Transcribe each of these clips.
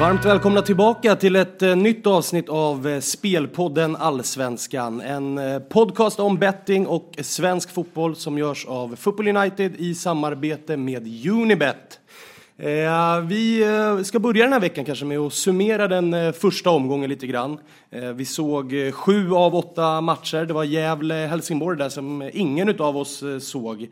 Varmt välkomna tillbaka till ett eh, nytt avsnitt av eh, Spelpodden Allsvenskan. En eh, podcast om betting och svensk fotboll som görs av Football United i samarbete med Unibet. Vi ska börja den här veckan kanske med att summera den första omgången lite grann. Vi såg sju av åtta matcher. Det var Gävle-Helsingborg där som ingen av oss såg.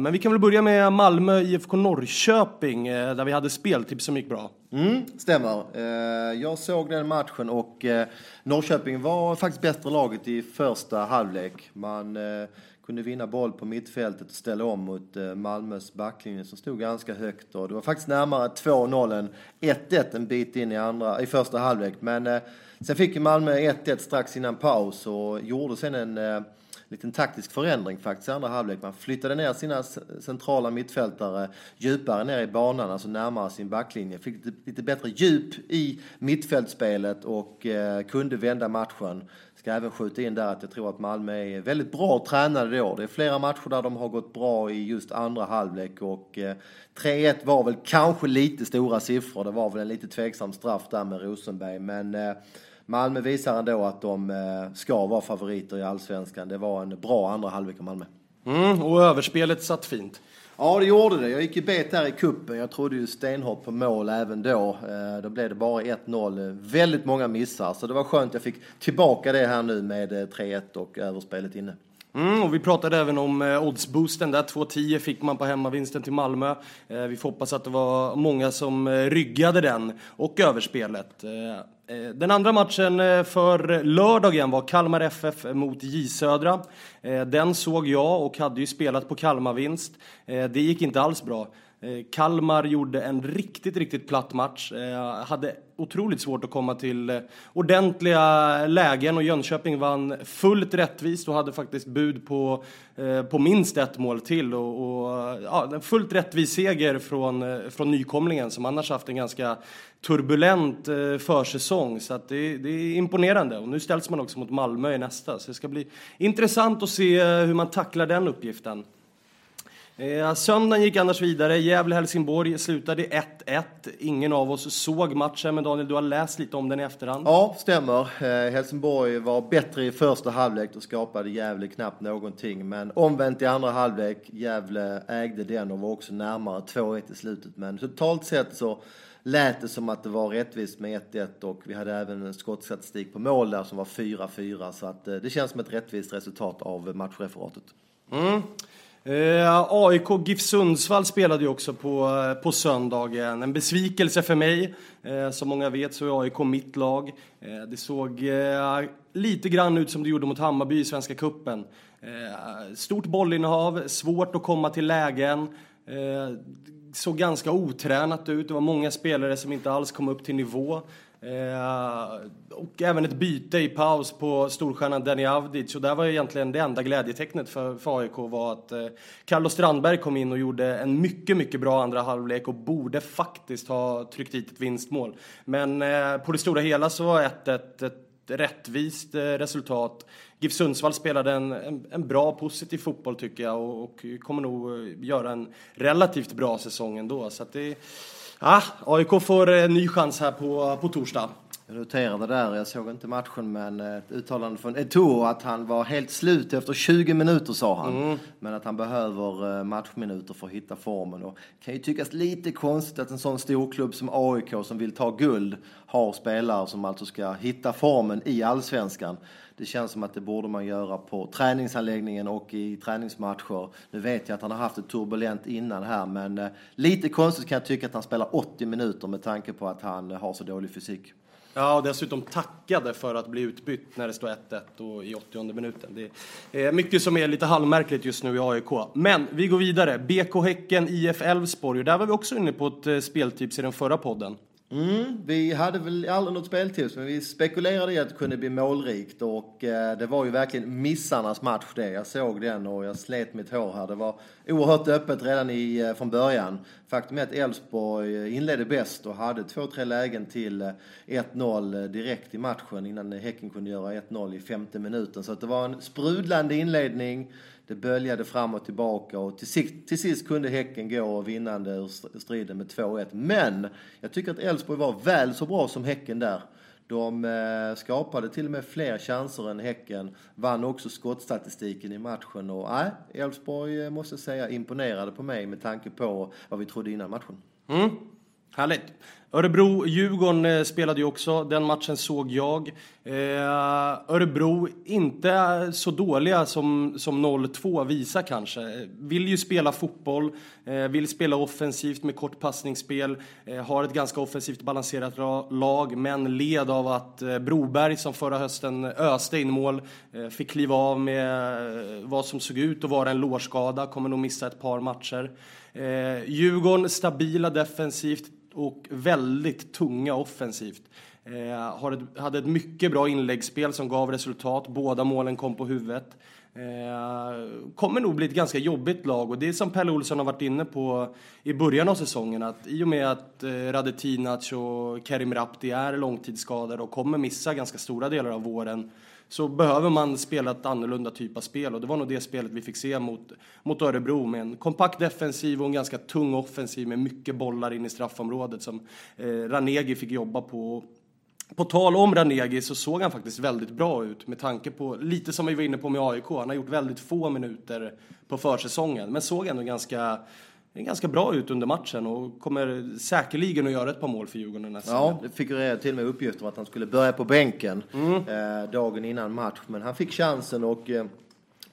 Men vi kan väl börja med Malmö IFK Norrköping där vi hade speltips som gick bra. Mm, stämmer. Eh, jag såg den matchen och eh, Norrköping var faktiskt bättre laget i första halvlek. Man eh, kunde vinna boll på mittfältet och ställa om mot Malmös backlinje som stod ganska högt. Och det var faktiskt närmare 2-0 än 1-1 en bit in i, andra, i första halvlek. Men sen fick Malmö 1-1 strax innan paus och gjorde sen en liten taktisk förändring faktiskt i andra halvlek. Man flyttade ner sina centrala mittfältare djupare ner i banan, alltså närmare sin backlinje. Fick lite bättre djup i mittfältsspelet och eh, kunde vända matchen. Ska även skjuta in där att jag tror att Malmö är väldigt bra tränade då. Det är flera matcher där de har gått bra i just andra halvlek och eh, 3-1 var väl kanske lite stora siffror. Det var väl en lite tveksam straff där med Rosenberg, men eh, Malmö visar ändå att de eh, ska vara favoriter i allsvenskan. Det var en bra andra halvlek av Malmö. Mm, och överspelet satt fint. Ja, det gjorde det. Jag gick i bet här i kuppen. Jag trodde ju stenhårt på mål även då. Eh, då blev det bara 1-0. Väldigt många missar, så det var skönt. Jag fick tillbaka det här nu med 3-1 eh, och överspelet inne. Mm, och vi pratade även om eh, oddsboosten där, 2,10 fick man på hemmavinsten till Malmö. Eh, vi får hoppas att det var många som eh, ryggade den och överspelet. Eh, eh den andra matchen eh, för lördagen var Kalmar FF mot J Södra. Eh, den såg jag och hade ju spelat på Kalmarvinst. Eh, det gick inte alls bra. Eh, Kalmar gjorde en riktigt, riktigt platt match. Eh, hade otroligt svårt att komma till eh, ordentliga lägen och Jönköping vann fullt rättvist och hade faktiskt bud på, på minst ett mål till. Och, och ja, en fullt rättvis seger från, från nykomlingen som annars haft en ganska turbulent försäsong. Så att det, det är imponerande. Och nu ställs man också mot Malmö i nästa. Så det ska bli intressant att se hur man tacklar den uppgiften. Eh, söndagen gick annars vidare. Gävle-Helsingborg slutade 1-1. Ingen av oss såg matchen, men Daniel, du har läst lite om den i efterhand. Ja, stämmer. Eh, Helsingborg var bättre i första halvlek. Då skapade Gävle knappt någonting. Men omvänt i andra halvlek. Gävle ägde den och var också närmare 2-1 i slutet. Men totalt sett så lät det som att det var rättvist med 1-1 och vi hade även en skottstatistik på mål där som var 4-4. Så att eh, det känns som ett rättvist resultat av matchreferatet. Mm. Eh, AIK GIF Sundsvall spelade ju också på, eh, på söndagen. En besvikelse för mig. Eh, som många vet så är AIK mitt lag. Eh, det såg eh, lite grann ut som det gjorde mot Hammarby i Svenska Kuppen. Eh, stort bollinnehav, svårt att komma till lägen. Eh, såg ganska otränat ut. Det var många spelare som inte alls kom upp till nivå. Eh, och även ett byte i paus på storstjärnan Denny Avdic. Och där var egentligen det enda glädjetecknet för, för AIK var att eh, Carlos Strandberg kom in och gjorde en mycket, mycket bra andra halvlek och borde faktiskt ha tryckt dit ett vinstmål. Men eh, på det stora hela så var 1-1 ett, ett rättvist eh, resultat. GIF Sundsvall spelade en, en, en, bra, positiv fotboll tycker jag och, och kommer nog eh, göra en relativt bra säsong ändå. Så att det Ja, AIK får en ny chans här på, på torsdag. Jag noterade där, jag såg inte matchen, men ett uttalande från Eto'o att han var helt slut efter 20 minuter sa han. Mm. Men att han behöver eh, matchminuter för att hitta formen. Och det kan ju tyckas lite konstigt att en sån stor klubb som AIK som vill ta guld har spelare som alltså ska hitta formen i allsvenskan. Det känns som att det borde man göra på träningsanläggningen och i träningsmatcher. Nu vet jag att han har haft det turbulent innan här, men eh, lite konstigt kan jag tycka att han spelar 80 minuter med tanke på att han har så dålig fysik. Ja, och dessutom tackade för att bli utbytt när det står 1-1 och i 80 minuten. Det är mycket som är lite halvmärkligt just nu i AIK. Men vi går vidare. BK Häcken, IF Elfsborg. Där var vi också inne på ett eh, speltips i den förra podden. Mm, vi hade väl aldrig något speltips, men vi spekulerade i att det kunde bli målrikt och eh, det var ju verkligen missarnas match det. Jag såg den och jag slet mitt hår här. Det var oerhört öppet redan i, eh, från början. Faktum är att Elfsborg eh, inledde bäst och hade två, tre lägen till eh, 1-0 eh, direkt i matchen innan Häcken kunde göra 1-0 i femte minuten. Så att det var en sprudlande inledning. Det böljade fram och tillbaka och till sist, till sist kunde Häcken gå vinnande ur striden med 2-1. Men jag tycker att Elfsborg var väl så bra som Häcken där. De eh, skapade till och med fler chanser än Häcken. Vann också skottstatistiken i matchen. Och nej, Elfsborg eh, måste jag säga imponerade på mig med tanke på vad vi trodde innan matchen. Mm. Härligt. Örebro-Djurgården eh, spelade ju också, den matchen såg jag. Eh, Örebro, inte så dåliga som, som 0-2 visar kanske. Vill ju spela fotboll, eh, vill spela offensivt med kort passningsspel, har ett ganska offensivt balanserat lag, men led av att Broberg, som förra hösten öste in mål, fick kliva av med vad som såg ut att vara en lårskada, kommer nog missa ett par matcher. Eh, Djurgården stabila defensivt, och väldigt tunga offensivt. Eh, hade ett mycket bra inläggsspel som gav resultat. Båda målen kom på huvudet. Eh, kommer nog bli ett ganska jobbigt lag och det är som Pelle Olsson har varit inne på i början av säsongen att i och med att eh, Radetinac och Kerim Rapti är långtidsskadade och kommer missa ganska stora delar av våren så behöver man spela ett annorlunda typ av spel och det var nog det spelet vi fick se mot, mot Örebro med en kompakt defensiv och en ganska tung offensiv med mycket bollar in i straffområdet som eh, Ranegi fick jobba på. På tal om Ranegi så såg han faktiskt väldigt bra ut med tanke på, lite som vi var inne på med AIK, han har gjort väldigt få minuter på försäsongen men såg ändå ganska ganska bra ut under matchen och kommer säkerligen att göra ett par mål för Djurgården nästa Ja, det figurerade till och med uppgifter om att han skulle börja på bänken mm. eh, dagen innan match. Men han fick chansen och eh,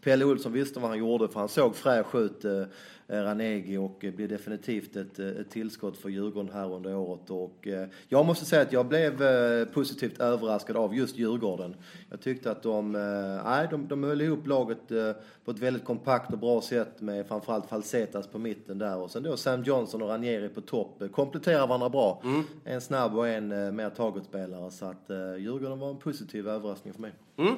Pelle Olsson visste vad han gjorde för han såg fräsch ut. Eh, Ranegi och eh, blir definitivt ett, eh, ett tillskott för Djurgården här under året. Och jag måste säga att jag blev positivt överraskad av just Djurgården. Jag tyckte att de, nej, de, de höll ihop laget på ett väldigt kompakt och bra sätt med framförallt Falsetas på mitten där och sen då Sam Johnson och Ranieri på topp. Kompletterar varandra bra. Mm. En snabb och en mer taget-spelare. Så att Djurgården var en positiv överraskning för mig. Mm.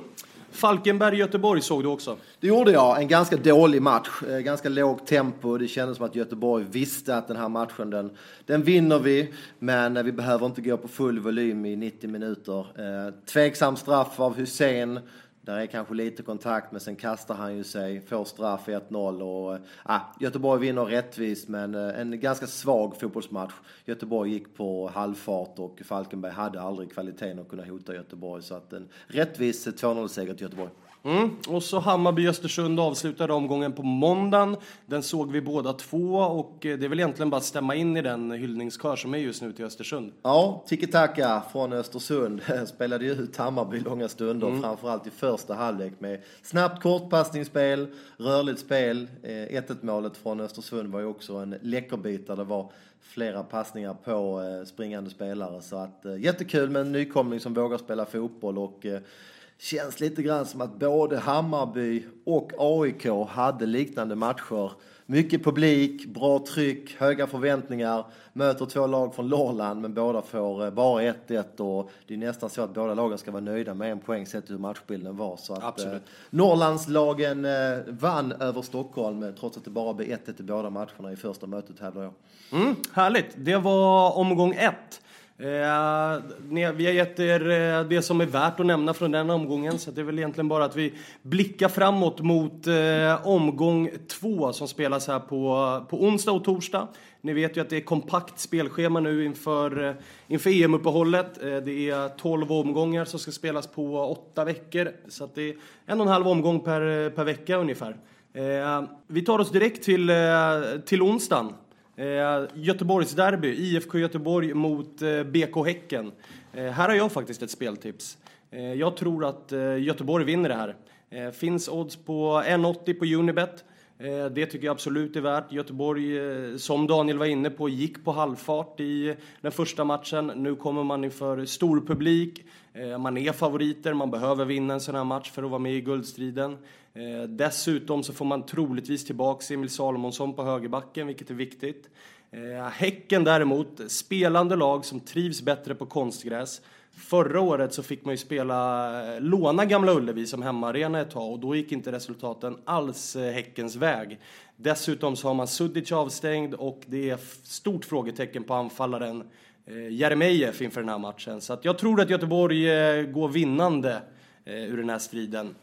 Falkenberg-Göteborg såg du också? Det gjorde jag. En ganska dålig match. Ganska lågt tempo. Det kändes som att Göteborg visste att den här matchen, den, den vinner vi. Men eh, vi behöver inte gå på full volym i 90 minuter. Eh, tveksam straff av Hussein. Där är kanske lite kontakt, men sen kastar han ju sig, får straff 1-0 och äh, Göteborg vinner rättvist, men äh, en ganska svag fotbollsmatch. Göteborg gick på halvfart och Falkenberg hade aldrig kvaliteten att kunna hota Göteborg, så att en rättvis 2-0-seger till Göteborg. Mm. Och så Hammarby-Östersund avslutade omgången på måndagen. Den såg vi båda två och eh, det är väl egentligen bara att stämma in i den hyllningskör som är just nu till Östersund. Ja, tiki-taka från Östersund spelade ju ut Hammarby långa stunder, mm. framförallt i första halvlek med snabbt kortpassningsspel, rörligt spel. 1-1 eh, målet från Östersund var ju också en läckerbit där det var flera passningar på eh, springande spelare. Så att jättekul med en nykomling som vågar spela fotboll och Känns lite grann som att både Hammarby och AIK hade liknande matcher. Mycket publik, bra tryck, höga förväntningar. Möter två lag från Norrland men båda får eh, bara 1-1 och det är nästan så att båda lagen ska vara nöjda med en poäng sett hur matchbilden var. Så att, Absolut. Eh, Norrlandslagen eh, vann över Stockholm eh, trots att det bara blev 1-1 i båda matcherna i första mötet hävdar jag. Mm, härligt, det var omgång ett. Eh, vi har gett er eh, det som är värt att nämna från den omgången, så det är väl egentligen bara att vi blickar framåt mot eh, omgång två som spelas här på, på onsdag och torsdag. Ni vet ju att det är kompakt spelschema nu inför, eh, inför EM-uppehållet. Eh, det är 12 omgångar som ska spelas på åtta veckor, så att det är en och en halv omgång per, per vecka ungefär. Eh, vi tar oss direkt till, eh, till onsdagen. Eh, Göteborgs derby, IFK Göteborg mot eh, BK Häcken. Eh, här har jag faktiskt ett speltips. Eh, jag tror att eh, Göteborg vinner det här. Eh, finns odds på 1,80 på Unibet. Eh, det tycker jag absolut är värt. Göteborg, eh, som Daniel var inne på, gick på halvfart i den första matchen. Nu kommer man inför stor publik. Eh, man är favoriter, man behöver vinna en sån här match för att vara med i guldstriden. Dessutom så får man troligtvis tillbaka Emil Salomonsson på högerbacken, vilket är viktigt. Häcken däremot, spelande lag som trivs bättre på konstgräs. Förra året så fick man ju spela, eh, låna Gamla Ullevi som hemmaarena ett tag och då gick inte resultaten alls eh, Häckens väg. Dessutom så har man Sudic avstängd och det är stort frågetecken på anfallaren eh, Jeremejeff inför den här matchen. Så att jag tror att Göteborg går vinnande ur den här striden.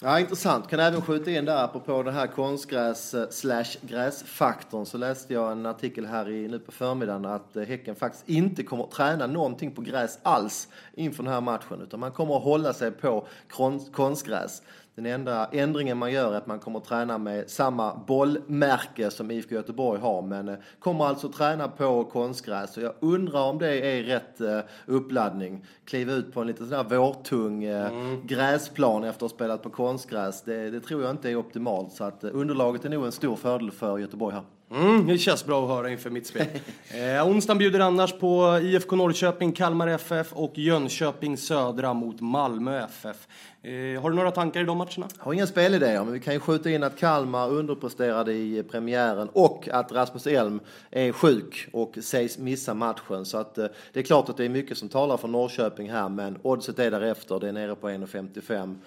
Ja, intressant. Kan även skjuta in där apropå den här konstgräs eh, slash gräsfaktorn så läste jag en artikel här i, nu på förmiddagen att eh, Häcken faktiskt inte kommer att träna någonting på gräs alls inför den här matchen utan man kommer att hålla sig på konstgräs. Den enda ändringen man gör är att man kommer träna med samma bollmärke som IFK Göteborg har, men eh, kommer alltså träna på konstgräs. Så jag undrar om det är rätt eh, uppladdning. Kliva ut på en lite sån där vårtung eh, mm. gräsplan efter att ha spelat på konstgräs. Det, det, tror jag inte är optimalt, så att underlaget är nog en stor fördel för Göteborg här. Mm, det känns bra att höra inför mitt spel. eh, onsdagen bjuder annars på IFK Norrköping, Kalmar FF och Jönköping Södra mot Malmö FF. Eh, har du några tankar i de matcherna? Jag har inga spelidéer, men vi kan ju skjuta in att Kalmar underpresterade i premiären och att Rasmus Elm är sjuk och sägs missa matchen. Så att, eh, det är klart att det är mycket som talar för Norrköping här, men oddset är därefter. Det är nere på 1,55.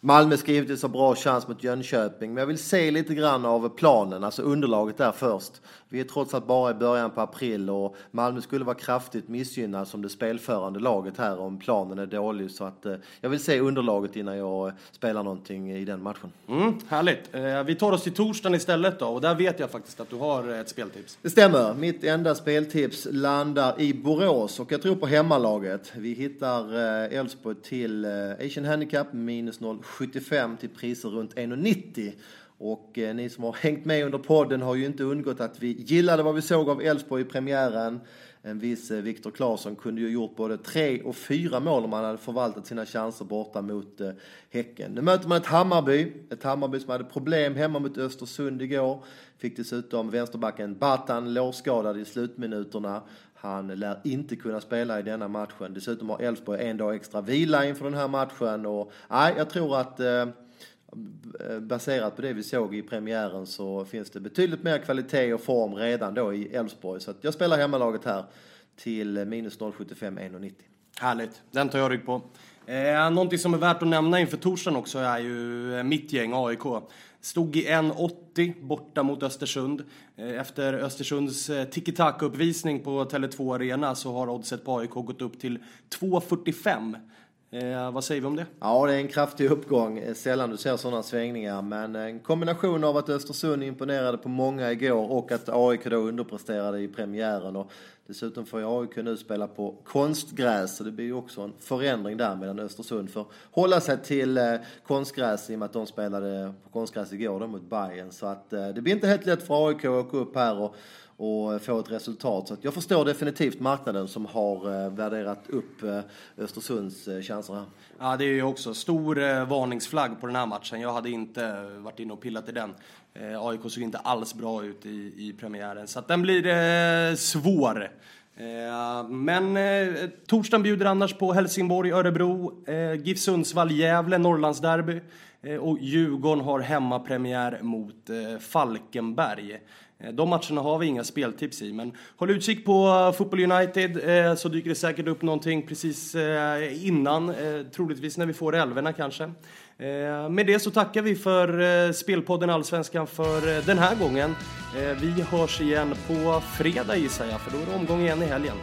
Malmö ska givetvis ha bra chans mot Jönköping, men jag vill se lite grann av planen, alltså underlaget där först. Vi är trots allt bara i början på april och Malmö skulle vara kraftigt missgynnad som det spelförande laget här om planen är dålig. Så att, eh, jag vill se underlaget innan jag spelar någonting i den matchen. Mm, härligt. Eh, vi tar oss till torsdagen istället då och där vet jag faktiskt att du har ett speltips. Det stämmer. Mitt enda speltips landar i Borås och jag tror på hemmalaget. Vi hittar eh, Elfsborg till Asian Handicap minus 75 till priser runt 1,90. Och eh, ni som har hängt med under podden har ju inte undgått att vi gillade vad vi såg av Elfsborg i premiären. En viss eh, Viktor Claesson kunde ju gjort både tre och fyra mål om han hade förvaltat sina chanser borta mot eh, Häcken. Nu möter man ett Hammarby, ett Hammarby som hade problem hemma mot Östersund igår. Fick dessutom vänsterbacken Batan lårskadad i slutminuterna. Han lär inte kunna spela i denna matchen. Dessutom har Elfsborg en dag extra vila inför den här matchen och nej, jag tror att eh, baserat på det vi såg i premiären så finns det betydligt mer kvalitet och form redan då i Elfsborg. Så jag spelar hemmalaget här till minus 0,75, 1,90. Härligt, den tar jag rygg på. Eh, någonting som är värt att nämna inför torsdagen också är ju eh, mitt gäng AIK. Stod i 1,80 borta mot Östersund. Eh, efter Östersunds eh, tiki-taka-uppvisning på Tele2 Arena så har oddset på AIK gått upp till 2,45. Eh, vad säger vi om det? Ja, det är en kraftig uppgång. Eh, sällan du ser sådana svängningar. Men en kombination av att Östersund imponerade på många igår och att AIK då underpresterade i premiären. Och dessutom får AIK nu spela på konstgräs. Så det blir ju också en förändring där medan Östersund får hålla sig till eh, konstgräs i och med att de spelade på konstgräs igår då mot Bayern. Så att eh, det blir inte helt lätt för AIK att åka upp här och och få ett resultat. Så jag förstår definitivt marknaden som har eh, värderat upp eh, Östersunds eh, chanser här. Ja, det är ju också stor varningsflagg på den här matchen. Jag hade inte varit inne och pillat i den. AIK såg inte alls bra ut i, i premiären, så att den blir eh, svår. Eh, men eh, torsdagen bjuder annars på Helsingborg, Örebro, eh, GIF Sundsvall, Gävle, Norrlandsderby och Djurgården har hemmapremiär mot Falkenberg. Eh, de matcherna har vi inga speltips i, men håll utkik på eh, Football United eh, så dyker det säkert upp någonting precis innan, troligtvis när vi får älvorna kanske. Med det så tackar vi för Spelpodden Allsvenskan för den här gången. Vi hörs igen på fredag gissar jag, för då är det omgång igen i helgen.